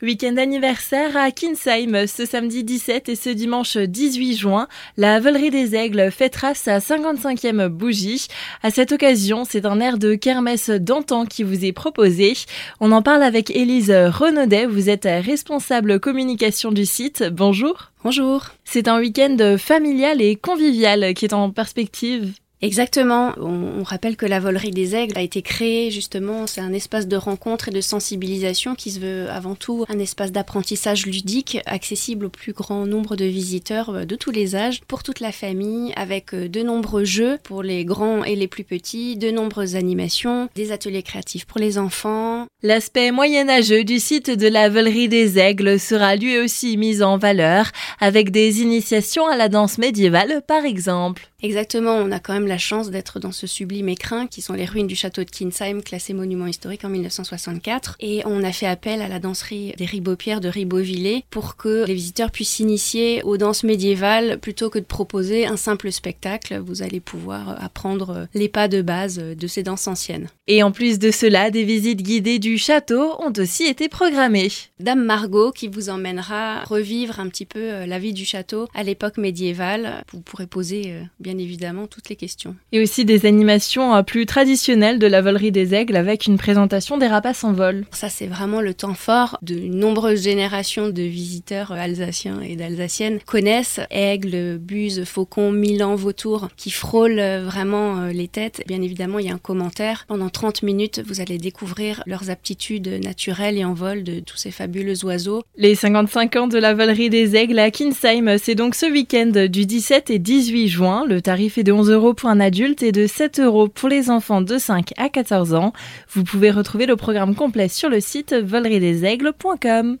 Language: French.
Week-end anniversaire à Kinsheim ce samedi 17 et ce dimanche 18 juin. La Volerie des Aigles fêtera sa 55e bougie. À cette occasion, c'est un air de kermesse d'antan qui vous est proposé. On en parle avec Élise Renaudet. Vous êtes responsable communication du site. Bonjour. Bonjour. C'est un week-end familial et convivial qui est en perspective. Exactement. On, rappelle que la volerie des aigles a été créée justement, c'est un espace de rencontre et de sensibilisation qui se veut avant tout un espace d'apprentissage ludique accessible au plus grand nombre de visiteurs euh, de tous les âges, pour toute la famille, avec euh, de nombreux jeux pour les grands et les plus petits, de nombreuses animations, des ateliers créatifs pour les enfants. L'aspect moyenâgeux du site de la volerie des aigles sera lui aussi mis en valeur avec des initiations à la danse médiévale par exemple. Exactement, on a quand même la chance d'être dans ce sublime écrin qui sont les ruines du château de Kinsheim, classé monument historique en 1964. Et on a fait appel à la danserie des Ribeaupierre de Ribeauvillé pour que les visiteurs puissent s'initier aux danses médiévales plutôt que de proposer un simple spectacle. Vous allez pouvoir apprendre les pas de base de ces danses anciennes. Et en plus de cela, des visites guidées du château ont aussi été programmées. Dame Margot qui vous emmènera revivre un petit peu la vie du château à l'époque médiévale. Vous pourrez poser euh, bien évidemment toutes les questions. Et aussi des animations euh, plus traditionnelles de la volerie des aigles avec une présentation des rapaces en vol. Ça, c'est vraiment le temps fort de nombreuses générations de visiteurs alsaciens et d'alsaciennes connaissent aigles, buses, faucons, milan, vautours qui frôlent euh, vraiment euh, les têtes. Bien évidemment, il y a un commentaire. Pendant 30 minutes, vous allez découvrir leurs aptitudes naturelles et en vol de tous ces fabuleux oiseaux. Les 55 ans de la volerie des aigles à Kinsheim, c'est donc ce week-end du 17 et 18 juin. Le tarif est de 11 euros pour un adulte et de 7 euros pour les enfants de 5 à 14 ans. Vous pouvez retrouver le programme complet sur le site voleriedesaigles.com.